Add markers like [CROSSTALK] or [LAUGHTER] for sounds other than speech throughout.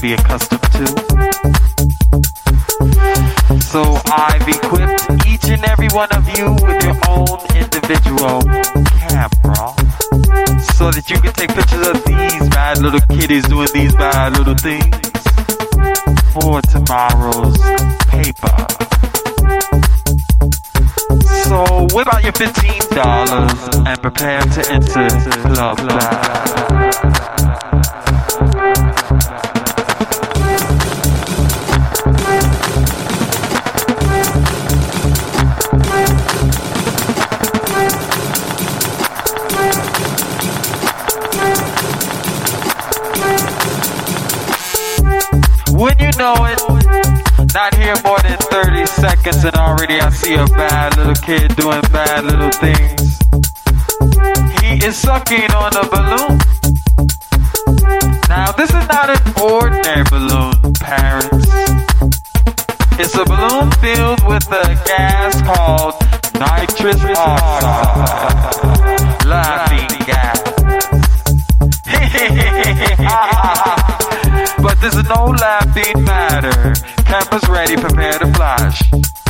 be accustomed to. So I've equipped each and every one of you with your own individual camera so that you can take pictures of these bad little kitties doing these bad little things for tomorrow's paper. So whip out your $15 and prepare to enter Club Live. Get more than 30 seconds and already I see a bad little kid doing bad little things. He is sucking on a balloon. Now, this is not an ordinary balloon, parents. It's a balloon filled with a gas called nitrous oxide. Laughing gas. [LAUGHS] but this is no laughing matter. Campus ready, prepare to. Flash.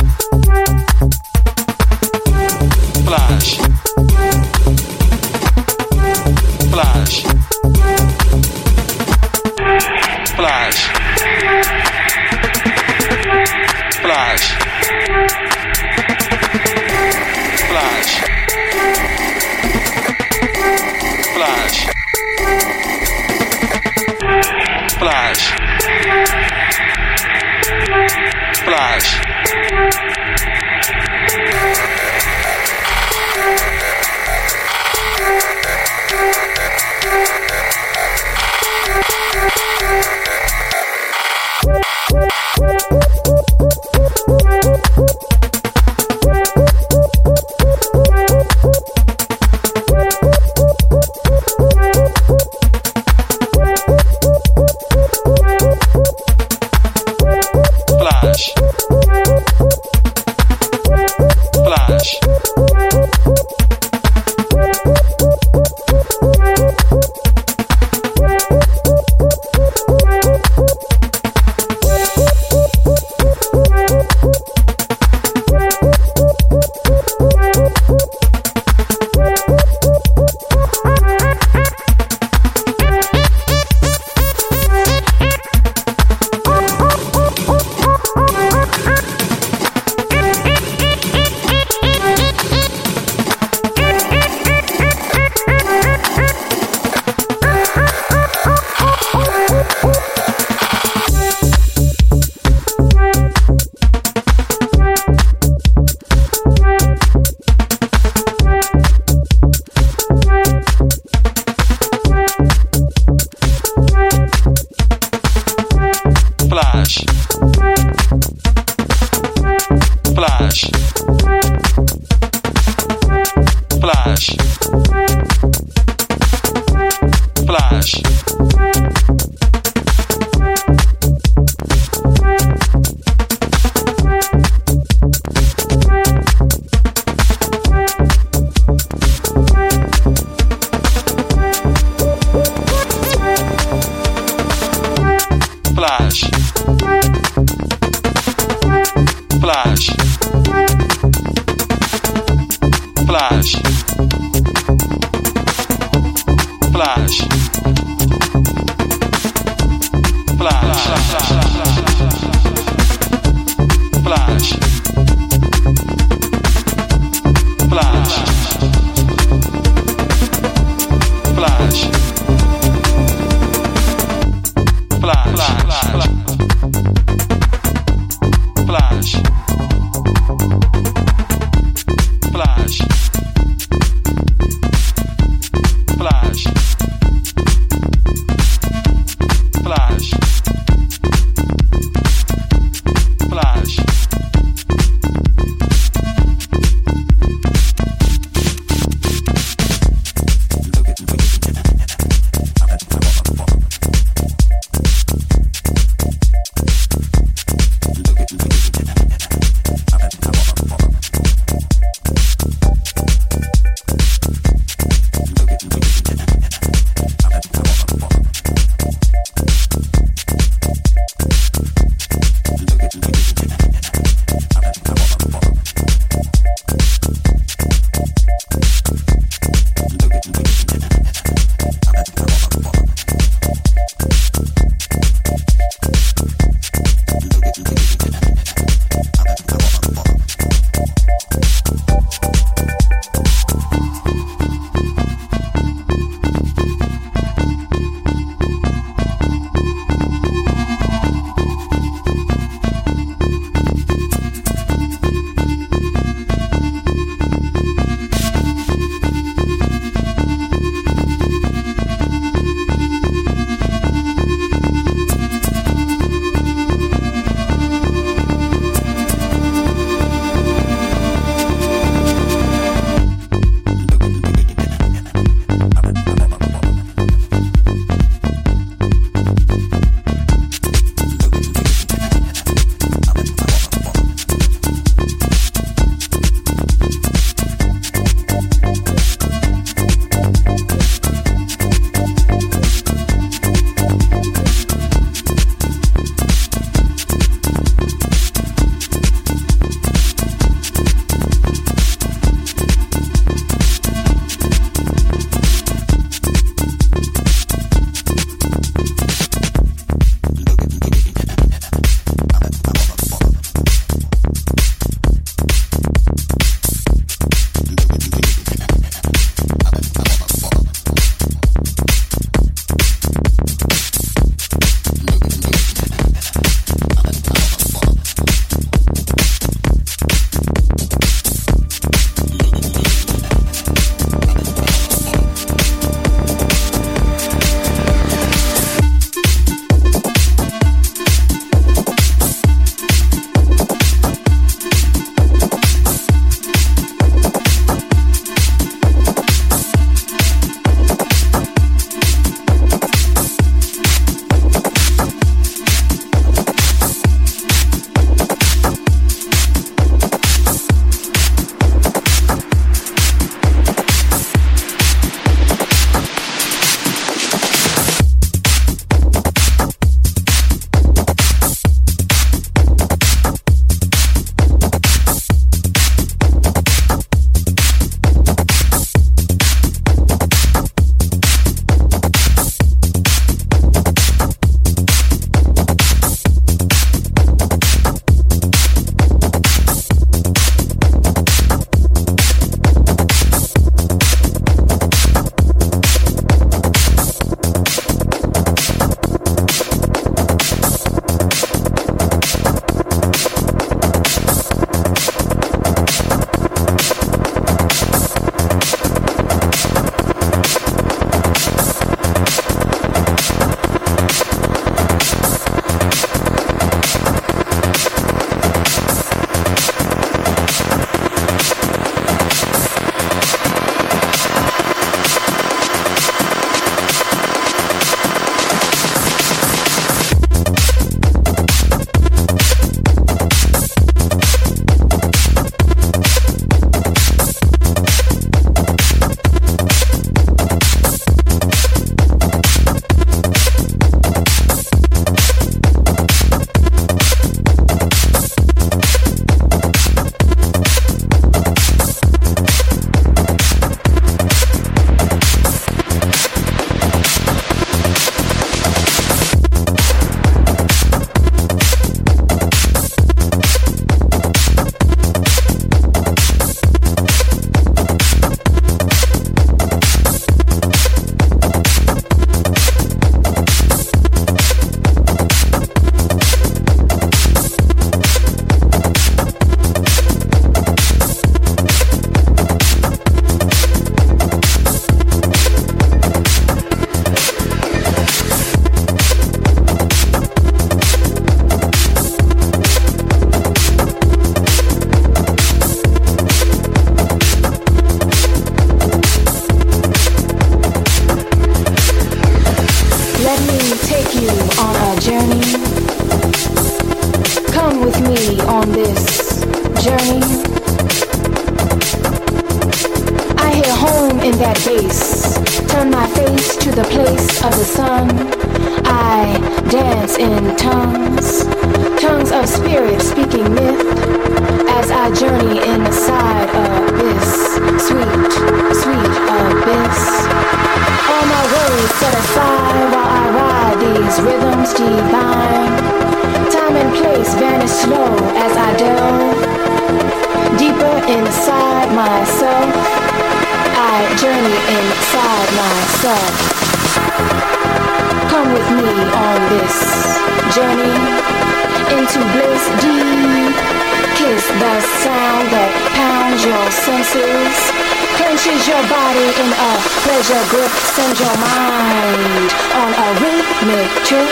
senses, clenches your body in a pleasure grip, sends your mind on a rhythmic trip,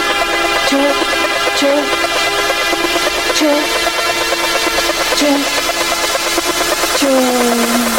trip, trip, trip, trip, trip. trip.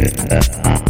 Yeah.